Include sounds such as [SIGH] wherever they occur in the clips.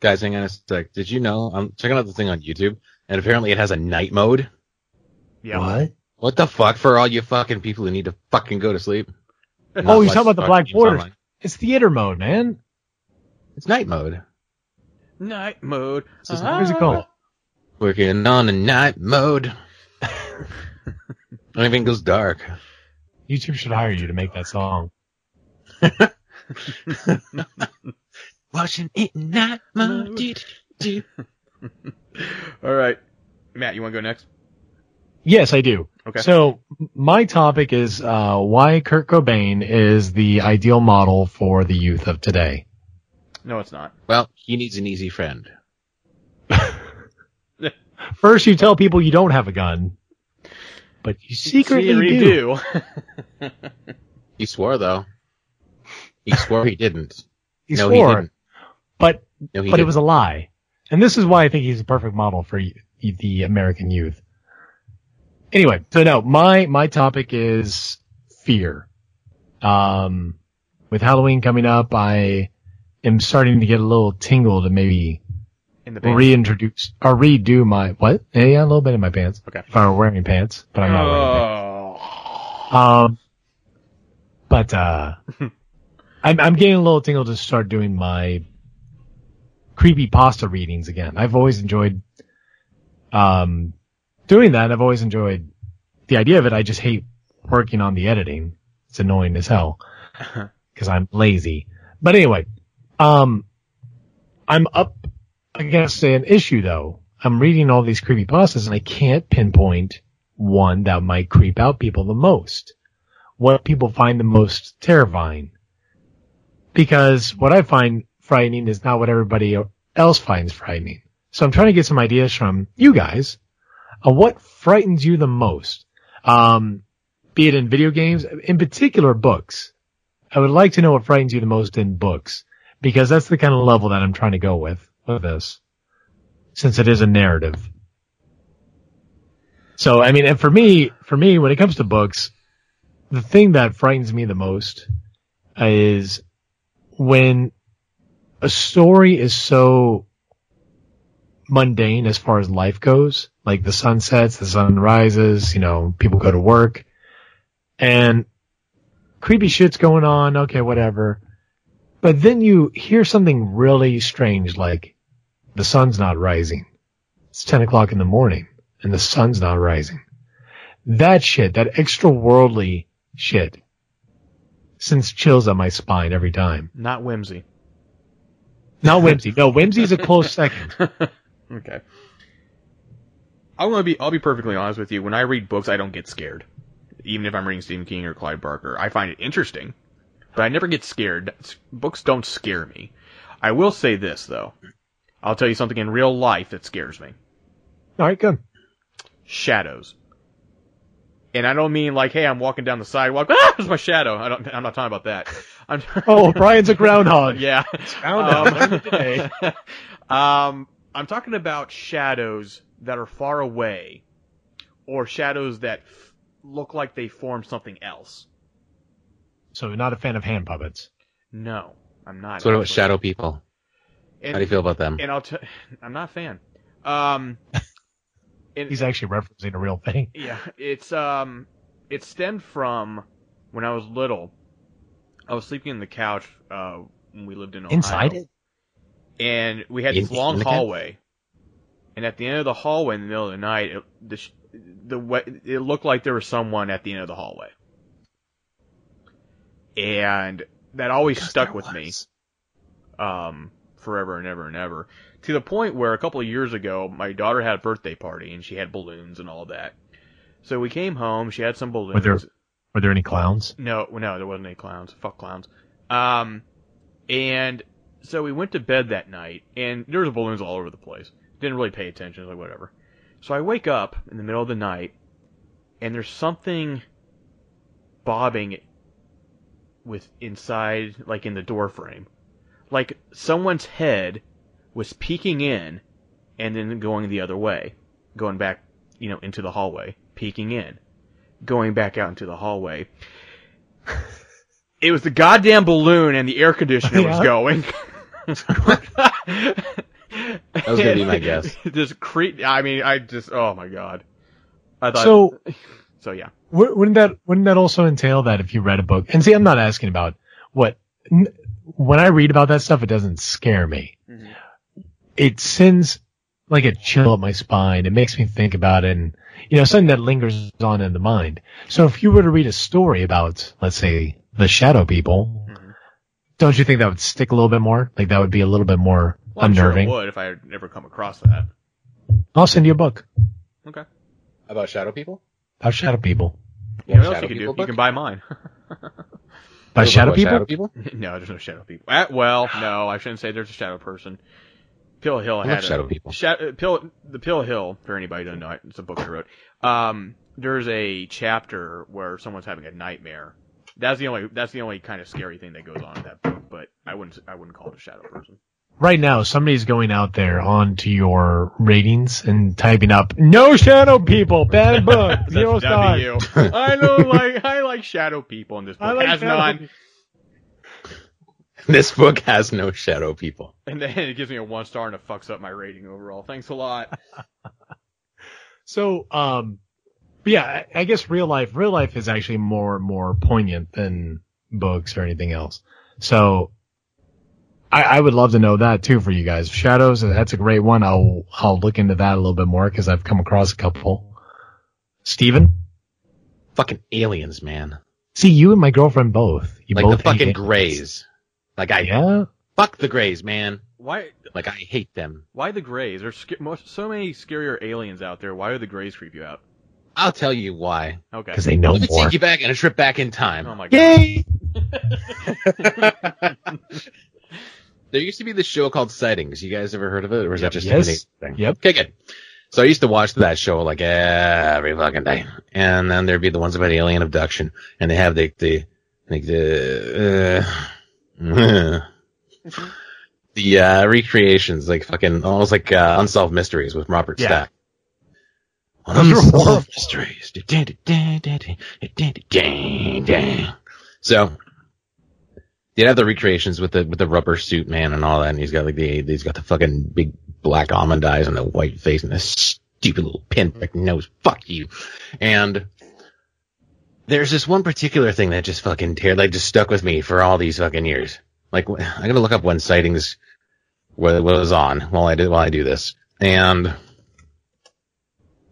Guys, hang on a sec. Did you know? I'm checking out the thing on YouTube, and apparently it has a night mode. Yeah. What? What the fuck for all you fucking people who need to fucking go to sleep? [LAUGHS] Oh, not you're talking about the fucking black games borders. online. It's theater mode, man. It's night mode. Night mode. This is- What is it called? Oh. Working on a night mode. [LAUGHS] Everything goes dark. YouTube should hire you to make that song. [LAUGHS] [LAUGHS] Watching it night [LAUGHS] mode. do, do, do. All right. Matt, you want to go next? Yes, I do. Okay. So my topic is uh, why Kurt Cobain is the ideal model for the youth of today. No, it's not. Well, he needs an easy friend. [LAUGHS] First, you tell people you don't have a gun, but you secretly Secretly do. do. He swore though. He swore he didn't. [LAUGHS] He no, he swore, didn't. but No, he but it didn't. was a lie. And this is why I think he's a perfect model for y- the American youth. Anyway, so no, my, my topic is fear. Um, with Halloween coming up, I am starting to get a little tingle to maybe In the band. reintroduce or redo my, what? Yeah, yeah, a little bit in my pants. Okay. If I were wearing pants, but I'm not wearing pants. Oh. Um, but uh, [LAUGHS] I'm I'm getting a little tingle to start doing my creepy pasta readings again. I've always enjoyed um doing that. I've always enjoyed the idea of it. I just hate working on the editing. It's annoying as hell [LAUGHS] because I'm lazy. But anyway, um, I'm up against an issue though. I'm reading all these creepy pastas and I can't pinpoint one that might creep out people the most. What people find the most terrifying. Because what I find frightening is not what everybody else finds frightening. So I'm trying to get some ideas from you guys what frightens you the most. Um, be it in video games, in particular books. I would like to know what frightens you the most in books because that's the kind of level that I'm trying to go with with this since it is a narrative. So, I mean, and for me, for me, when it comes to books, the thing that frightens me the most is when a story is so mundane as far as life goes, like the sun sets, the sun rises, you know, people go to work and creepy shit's going on. Okay, whatever. But then you hear something really strange, like the sun's not rising. It's 10 o'clock in the morning and the sun's not rising. That shit, that extra worldly shit, sends chills up my spine every time. Not whimsy. Not whimsy. No, whimsy's a close second. [LAUGHS] Okay. I want to be. I'll be perfectly honest with you. When I read books, I don't get scared, even if I'm reading Stephen King or Clive Barker. I find it interesting, but I never get scared. Books don't scare me. I will say this though. I'll tell you something in real life that scares me. All right, good. Shadows. And I don't mean like, hey, I'm walking down the sidewalk. [LAUGHS] Ah, there's my shadow. I don't. I'm not talking about that. [LAUGHS] I'm. Oh, Brian's a groundhog. [LAUGHS] yeah. Found out. Today. um, I'm talking about shadows that are far away, or shadows that f- look like they form something else. So you're not a fan of hand puppets. No, I'm not. So what about shadow people? And, How do you feel about them? And I'll t- I'm not a fan. Um, and, He's actually referencing a real thing. [LAUGHS] Yeah, it's um, it stemmed from when I was little. I was sleeping in the couch uh, when we lived in Ohio. Inside it? and we had In- this long couch? hallway. And at the end of the hallway, in the middle of the night, it, the the way, it looked like there was someone at the end of the hallway, and that always stuck with me, um, forever and ever and ever. To the point where a couple of years ago, my daughter had a birthday party and she had balloons and all that. So we came home. She had some balloons. Were there were there any clowns? No, no, there wasn't any clowns. Fuck clowns. Um, and so we went to bed that night, and there was balloons all over the place. Didn't really pay attention, like whatever. So I wake up in the middle of the night, and there's something bobbing with inside, like in the door frame, like someone's head was peeking in, and then going the other way, going back, you know, into the hallway, peeking in, going back out into the hallway. It was the goddamn balloon and the air conditioner was going. [LAUGHS] That was gonna be my guess. [LAUGHS] just cre- I mean, I just, oh my god. I thought, So so yeah. wouldn't that wouldn't that also entail that if you read a book? And see, I'm not asking about what n- when I read about that stuff, it doesn't scare me. Mhm. It sends like a chill up my spine. It makes me think about it, and you know, something that lingers on in the mind. So if you were to read a story about, let's say, the Shadow People, Mhm. don't you think that would stick a little bit more? Like that would be a little bit more Well, I'm sure it would if I had never come across that. I'll send you a book Okay. About shadow people? about Shadow People. You know what else Shadow you can do? People You can buy mine. [LAUGHS] By Shadow People? Shadow people? [LAUGHS] no, there's no shadow people. Uh, well, no, I shouldn't say there's a shadow person. Pill Hill had love a- shadow people. Sha- uh, Pill, the Pill Hill, for anybody who doesn't know, it's a book I wrote. Um, there's a chapter where someone's having a nightmare. That's the only, that's the only kind of scary thing that goes on in that book, but I wouldn't, I wouldn't call it a shadow person. Right now, somebody's going out there onto your ratings and typing up "No Shadow People, bad [LAUGHS] book, That's zero that'd stars." be you. [LAUGHS] I know, like, I like shadow people in this book. I like has Shadow none. People. [LAUGHS] This book has no shadow people. And then it gives me a one star and it fucks up my rating overall. Thanks a lot. [LAUGHS] So, um, yeah, I, I guess real life, real life is actually more more poignant than books or anything else. So, I, I would love to know that too for you guys. Shadows, that's a great one. I'll I'll look into that a little bit more because I've come across a couple. Steven? Fucking aliens, man. See, you and my girlfriend both. You like both the fucking hate grays. Like I Yeah. fuck the grays, man. Why, Like I hate them. why the Greys? There's sca- most, so many scarier aliens out there. Why do the Greys creep you out? I'll tell you why. Okay. Because they know Let me more. take you back on a trip back in time. Oh my god. Yay! [LAUGHS] there used to be this show called Sightings. You guys ever heard of it, or was that just Yes. a thing? Yep. Okay, good. So I used to watch that show like every fucking day, and then there'd be the ones about alien abduction, and they have the the like the uh, [LAUGHS] the uh, recreations, like fucking almost like uh, unsolved mysteries with Robert Yeah. Stack. Unsolved mysteries. So You'd have the recreations with the with the rubber suit man and all that, and he's got like the he's got the fucking big black almond eyes and the white face and this stupid little pinprick nose. Fuck you. And there's this one particular thing that just fucking tear like just stuck with me for all these fucking years. Like I'm gonna look up when sightings wa- was on while I did while I do this, and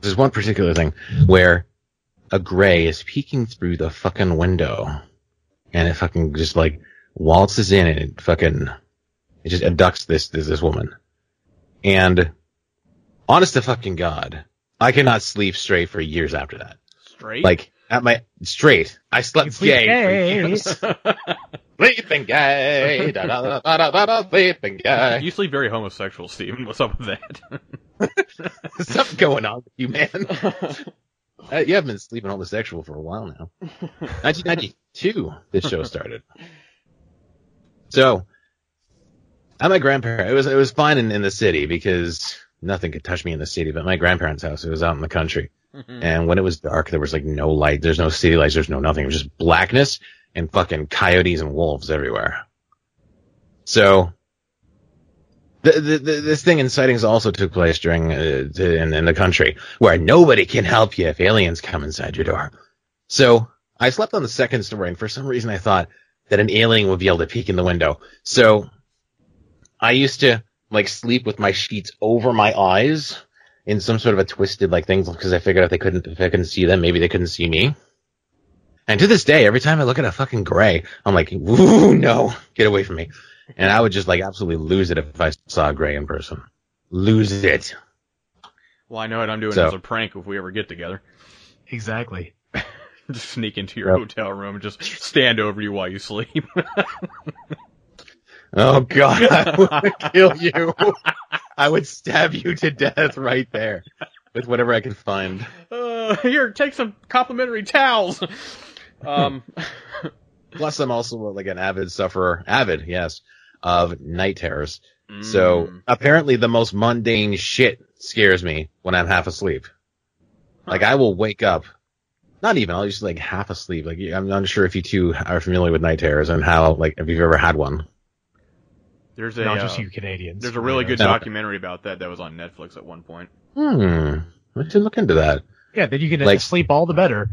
there's one particular thing where a gray is peeking through the fucking window, and it fucking just like waltzes in and it fucking it just abducts this this, this woman. And honest to fucking god, I cannot sleep straight for years after that. Straight. Like at my straight, I slept Sleep gay. gay. [LAUGHS] Sleeping gay, da da da da da da, sleeping gay. you sleep very homosexual, Steven. What's up with that? [LAUGHS] There's something going on with you, man. [LAUGHS] Uh, you have been sleeping homosexual for a while now. 1992, this show started. So, at my grandparents, it was it was fine in, in the city because nothing could touch me in the city. But my grandparents' house, it was out in the country, [LAUGHS] and when it was dark, there was like no light. There's no city lights. There's no nothing. It was just blackness and fucking coyotes and wolves everywhere. So, the, the, the, this thing in sightings also took place during uh, in, in the country where nobody can help you if aliens come inside your door. So I slept on the second story, and for some reason I thought that an alien would be able to peek in the window. So I used to like sleep with my sheets over my eyes in some sort of a twisted like thing because I figured if they couldn't if I couldn't see them, maybe they couldn't see me. And to this day, every time I look at a fucking gray, I'm like, ooh, no, get away from me. And I would just like absolutely lose it if I saw a gray in person. Lose it. well, I know what I'm doing So- as a prank if we ever get together. Exactly. [LAUGHS] Just sneak into your Yep. hotel room and just stand over you while you sleep. [LAUGHS] Oh god, I would kill you. [LAUGHS] I would stab you to death right there with whatever I could find. uh, here, take some complimentary towels. Um, [LAUGHS] Plus, I'm also like an avid sufferer, avid, yes, of night terrors. So mm, apparently, the most mundane shit scares me when I'm half asleep. Like I will wake up. not even. I'll just like half asleep. Like I'm not sure if you two are familiar with night terrors and how like if you've ever had one. There's a Not uh, just you Canadians. there's a really good No. documentary about that that was on Netflix at one point. Hmm. I should look into that. Yeah, then you can Like- sleep all the better.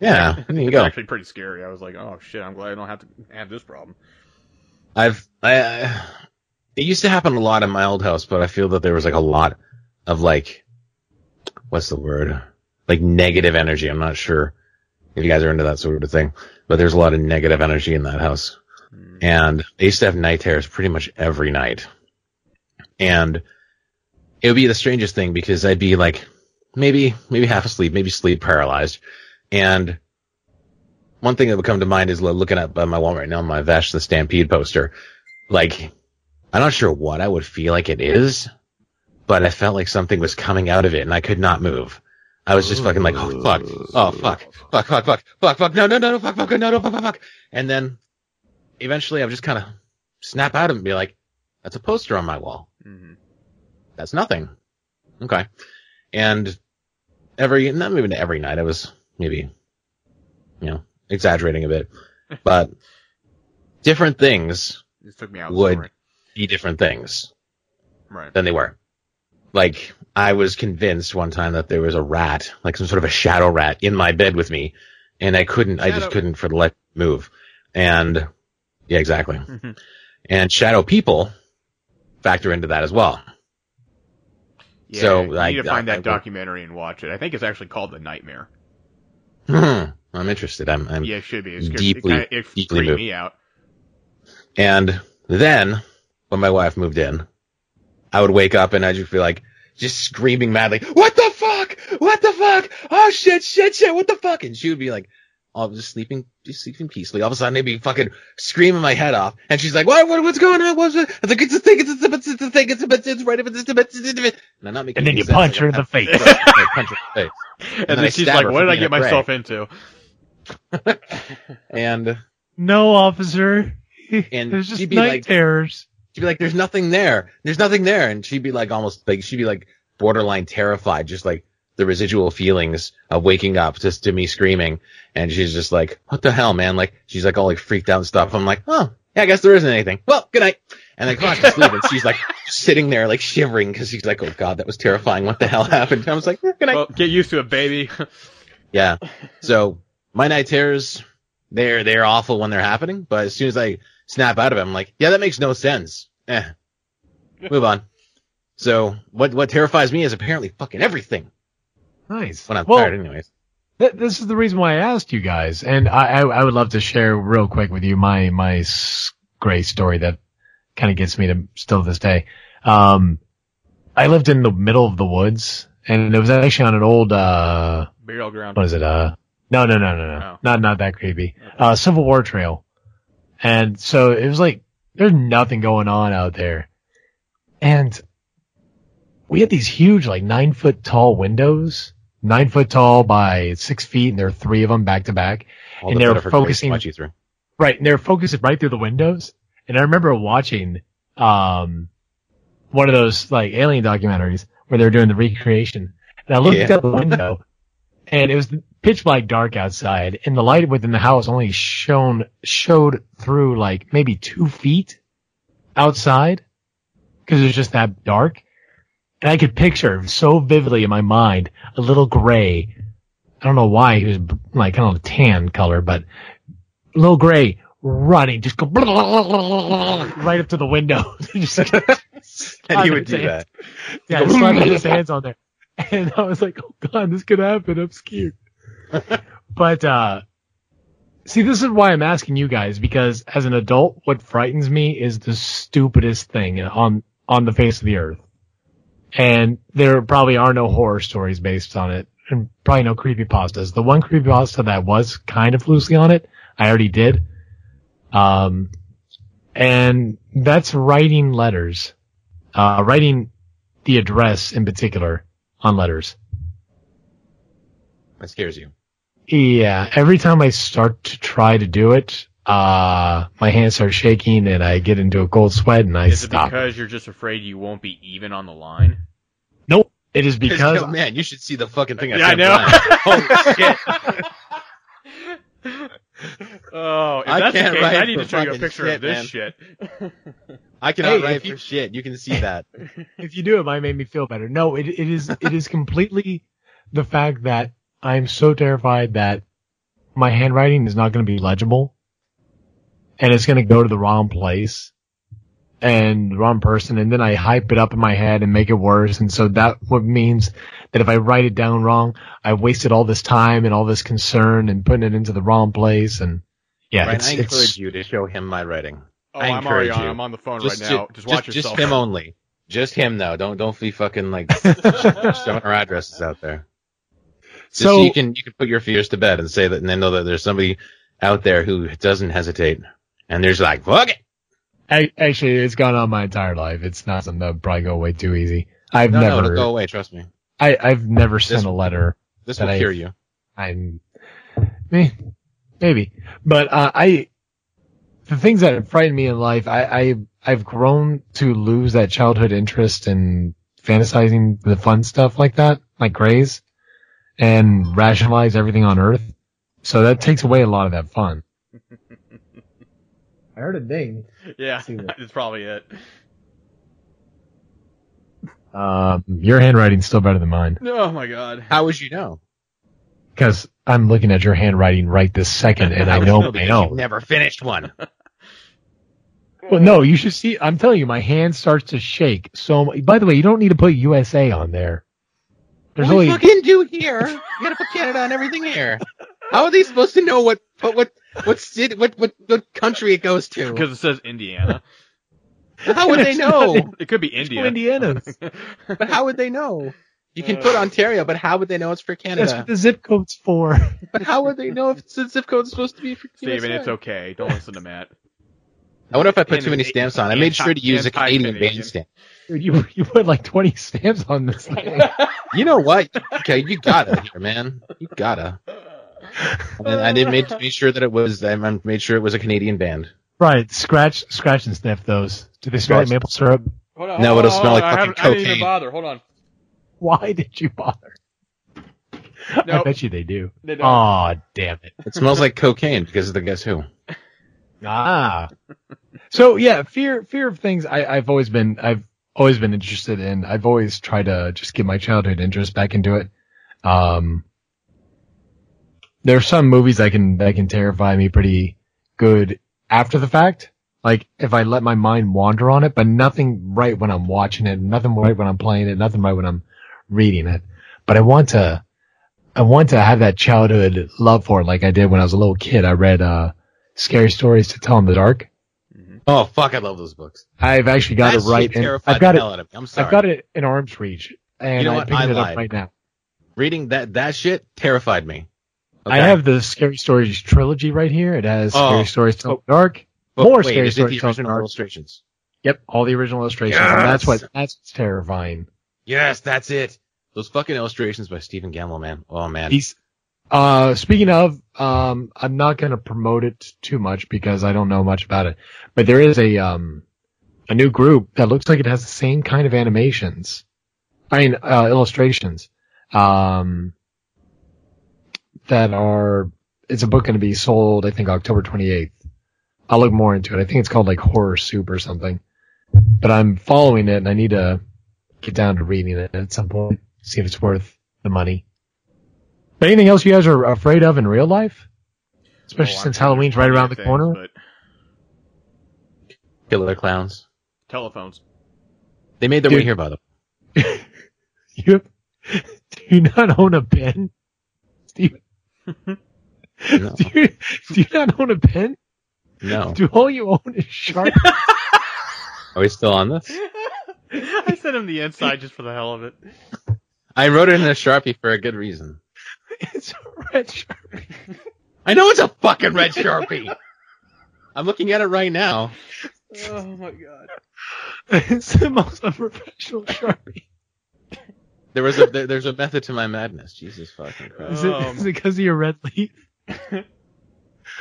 Yeah, [LAUGHS] there you It's go. actually pretty scary. I was like, oh shit, I'm glad I don't have to have this problem. I've I, I it used to happen a lot in my old house, but I feel that there was like a lot of like what's the word? Like negative energy. I'm not sure if you guys are into that sort of thing, but there's a lot of negative energy in that house. And I used to have night terrors pretty much every night. And it would be the strangest thing because I'd be like maybe maybe half asleep, maybe sleep paralyzed. And one thing that would come to mind is lo- looking at uh, my wall right now, my Vash the Stampede poster. Like, I'm not sure what I would feel like it is, but I felt like something was coming out of it and I could not move. I was just fucking like, oh fuck, oh fuck, fuck, fuck, fuck, fuck, fuck, no, no, no, no, fuck, fuck, no, no, fuck, fuck, fuck. And then eventually I would just kind of snap out of it and be like, that's a poster on my wall. hmm That's nothing. Okay. And every, not even every night, I was maybe, you know, exaggerating a bit, [LAUGHS] but different things This took me out. Would- be different things Right. than they were. Like, I was convinced one time that there was a rat, like some sort of a shadow rat in my bed with me, and I couldn't, I just couldn't for the life move. And, yeah, exactly. Mhm. And shadow people factor into that as well. Yeah, So, you like, need to find I- I that would- documentary and watch it. I think it's actually called The Nightmare. Hmm. I'm interested. I'm, I'm, Yeah, it should be. It's. Deeply- it, kinda, it deeply moved. me out. And then when my wife moved in, I would wake up and I'd just be like, just screaming madly, what the fuck? What the fuck? Oh shit, shit, shit, what the fuck? And she would be like, oh, just sleeping, just sleeping peacefully. All of a sudden they'd be fucking screaming my head off. And she's like, what, what, what's going on? What's it? I was like, it's a thing, it's a, it's a, it's a thing, it's a, it's right, it's a, it's a, it's a, it's and I'm not making And then you sense. punch her in the [LAUGHS] face. I punch her in the face. And, then then she's like, what did I get a prey. myself into? [LAUGHS] And No, officer. And There's just she'd be night like- terrors. she'd be like, "There's nothing there. There's nothing there," and she'd be like, almost like she'd be like borderline terrified, just like the residual feelings of waking up just to me screaming, and she's just like, "What the hell, man?" Like she's like all like freaked out and stuff. I'm like, "Oh, yeah, I guess there isn't anything." Well, good night. And I go back to sleep, and she's like [LAUGHS] sitting there like shivering because she's like, "Oh God, that was terrifying. What the hell happened?" I was like, eh, "Good night." Well, get used to it, baby. [LAUGHS] Yeah. So my night terrors, they're they're awful when they're happening, but as soon as I snap out of it, I'm like, yeah, that makes no sense. Eh. Move on. So what what terrifies me is apparently fucking everything Nice. when I'm well, tired, anyways. th- this is the reason why I asked you guys, and I, I, I would love to share real quick with you my my great story that kind of gets me to still this day. Um, I lived in the middle of the woods, and it was actually on an old uh, Burial ground. what is it? Uh, no, no, no, no, no, Oh. not not that creepy. Uh, Civil War trail, and so it was like there's nothing going on out there, and we had these huge, like nine foot tall windows, nine foot tall by six feet, and there are three of them back to back. All and the they were for Grace to focusing- watch you through. Right, and they were focusing right through the windows. And I remember watching um one of those like alien documentaries where they were doing the recreation. And I looked Yeah. out the window, and it was pitch black dark outside, and the light within the house only shone showed through like maybe two feet outside because it was just that dark. And I could picture so vividly in my mind a little gray. I don't know why he was like kind of a tan color, but little gray running, just go [LAUGHS] right up to the window. [LAUGHS] [LAUGHS] And he would do hands. that. yeah, slapping his hands on there. And I was like, oh god, this could happen. I'm scared. but, uh, see, this is why I'm asking you guys, because as an adult, what frightens me is the stupidest thing on, on the face of the earth. And there probably are no horror stories based on it, and probably no creepypastas. The one creepypasta that was kind of loosely on it, I already did. Um, and that's writing letters, uh, writing the address in particular on letters. That scares you. Yeah, every time I start to try to do it, uh, my hands start shaking and I get into a cold sweat and I stop. Is it stop. because you're just afraid you won't be even on the line? nope. It is [LAUGHS] because oh, man, you should see the fucking thing. I Yeah, I know. Brian. [LAUGHS] Holy shit! [LAUGHS] Oh, if I that's can't the case, write I need for to show you a picture shit, of this man. shit. I cannot Hey, write you- for shit. You can see that. if you do, it might make me feel better. No, it, it is it is completely the fact that I'm so terrified that my handwriting is not going to be legible, and it's going to go to the wrong place and the wrong person, and then I hype it up in my head and make it worse, and so that what means that if I write it down wrong, I wasted all this time and all this concern and putting it into the wrong place, and yeah, Ryan, it's, I it's encourage you to show him my writing. Oh, I I'm already encourage on. you. I'm on the phone Just, right now. Just, watch just, yourself. just him only. Just him though. Don't don't be fucking like [LAUGHS] showing our addresses out there. Just so, so you can you can put your fears to bed and say that and then know that there's somebody out there who doesn't hesitate and there's like fuck it. I, actually, it's gone on my entire life. It's not something that probably go away too easy. I've No, no, never, it'll go away. Trust me. I, I've never sent a letter. This will I- cure you. I'm, me, maybe, but uh, I, the things that frighten me in life, I, I, I've grown to lose that childhood interest in fantasizing the fun stuff like that, like craze, and rationalize everything on Earth. So that takes away a lot of that fun. I heard a ding. Yeah, See that. that's [LAUGHS] probably it. Um, your handwriting's still better than mine. Oh my god. How would you know? Because I'm looking at your handwriting right this second, and I [LAUGHS] know, you I know. You've never finished one. [LAUGHS] Well, no, you should see. I'm telling you, my hand starts to shake. So, by the way, you don't need to put USA on there. There's what only we fucking do here? You gotta put Canada on everything here. How are they supposed to know what what what what city what what, what country it goes to? Because it says Indiana. How would they know? It could be India. Indiana's. [LAUGHS] But how would they know? You can put uh. Ontario, but how would they know it's for Canada? That's Canada? what the zip code's for. [LAUGHS] But how would they know if the zip code is supposed to be for Canada? Steven, it's okay. Don't listen to Matt. I wonder if I put And too many it- stamps on. I made sure to use a Canadian anti-Canadian. band stamp. Dude, you you put like 20 stamps on this thing. [LAUGHS] You know what? Okay, you gotta here, man. You gotta. And I did make [LAUGHS] made sure that it was. I made sure it was a Canadian band. right, scratch, scratch and sniff those. Do they smell like maple syrup? Hold on, No, hold it'll on, smell hold like on. I fucking haven't- I didn't even cocaine. bother. Hold on. Why did you bother? [LAUGHS] I bet you they do. They don't. Aw, damn it. It smells like cocaine because of the Guess Who. [LAUGHS] Ah. So yeah, fear fear of things I, I've always been I've always been interested in. I've always tried to just get my childhood interest back into it. Um there are some movies that can that can terrify me pretty good after the fact. Like if I let my mind wander on it, but nothing right when I'm watching it, nothing right when I'm playing it, nothing right when I'm reading it. But I want to I want to have that childhood love for it like I did when I was a little kid. I read uh Scary Stories to Tell in the Dark. Oh fuck! I love those books. I've actually got That it right. in- I've got it. out of me. I'm sorry. I've got it in arm's reach, and You know I'm picking it up right now. Reading that that shit terrified me. I have the Scary Stories trilogy right here. It has Oh. Scary Stories to in the Dark. More wait, Scary Stories to original Dark. illustrations? Yep, all the original illustrations. And that's Yes! what that's terrifying. Yes, that's it. Those fucking illustrations by Stephen Gammell, man. Oh man. He's uh speaking of um I'm not gonna promote it too much because I don't know much about it. But there is a um a new group that looks like it has the same kind of animations. I mean uh illustrations. Um that are it's a book gonna be sold I think October twenty eighth. I'll look more into it. I think it's called like Horror Soup or something. But I'm following it and I need to get down to reading it at some point, see if it's worth the money. But anything else you guys are afraid of in real life? Especially Oh, since Halloween's right around the plenty of corner. things, Killer clowns. Telephones. They made their Dude. way here, by the way. [LAUGHS] You [LAUGHS] do you not own a pen? Steve, [LAUGHS] No. do you, do you not own a pen? no. Do all you own is sharp? [LAUGHS] Are we still on this? I sent him the inside just for the hell of it. I wrote it in a sharpie for a good reason. it's a red sharpie. I know it's a fucking red sharpie. I'm looking at it right now. Oh my god. [LAUGHS] It's the most unprofessional sharpie. There was a there, there's a method to my madness. Jesus fucking Christ. Is it, Um. is it because of your red leaf?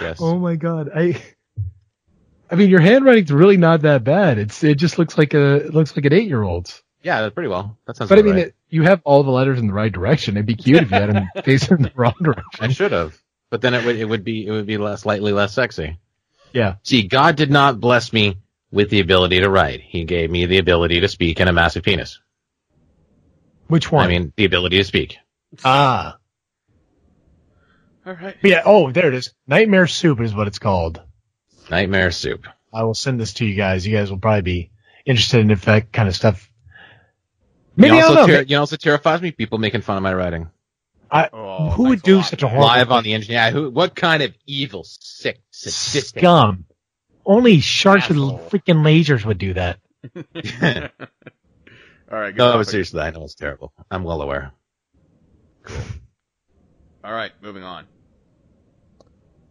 Yes. Oh my god, I. I mean, your handwriting's really not that bad. It's it just looks like a it looks like an eight year old's. Yeah, that's pretty well. That sounds. But I mean, right. it, you have all the letters in the right direction. It'd be cute if you had them [LAUGHS] facing the wrong direction. I should have, but then it would it would be it would be less slightly less sexy. Yeah. See, God did not bless me with the ability to write. He gave me the ability to speak and a massive penis. Which one? I mean, the ability to speak. ah. All right. But yeah. Oh, there it is. Nightmare Soup is what it's called. Nightmare soup. I will send this to you guys. You guys will probably be interested in if that kind of stuff. Maybe you I don't also know. ter- you know, also terrifies me. People making fun of my writing I, Oh, who would do lot, such a horrible live thing? on the engineer. Who? What kind of evil, sick, sadistic? scum? Only sharks Asshole. with freaking lasers would do that. [LAUGHS] [LAUGHS] [LAUGHS] All right. Good no, but topic. seriously, I know it's terrible. I'm well aware. All right, moving on.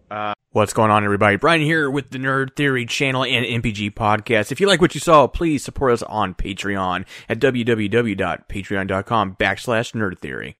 Uh, what's going on, everybody? Brian here with the Nerd Theory channel and MPG podcast. If you like what you saw, please support us on Patreon at www.patreon.com backslash Nerd Theory.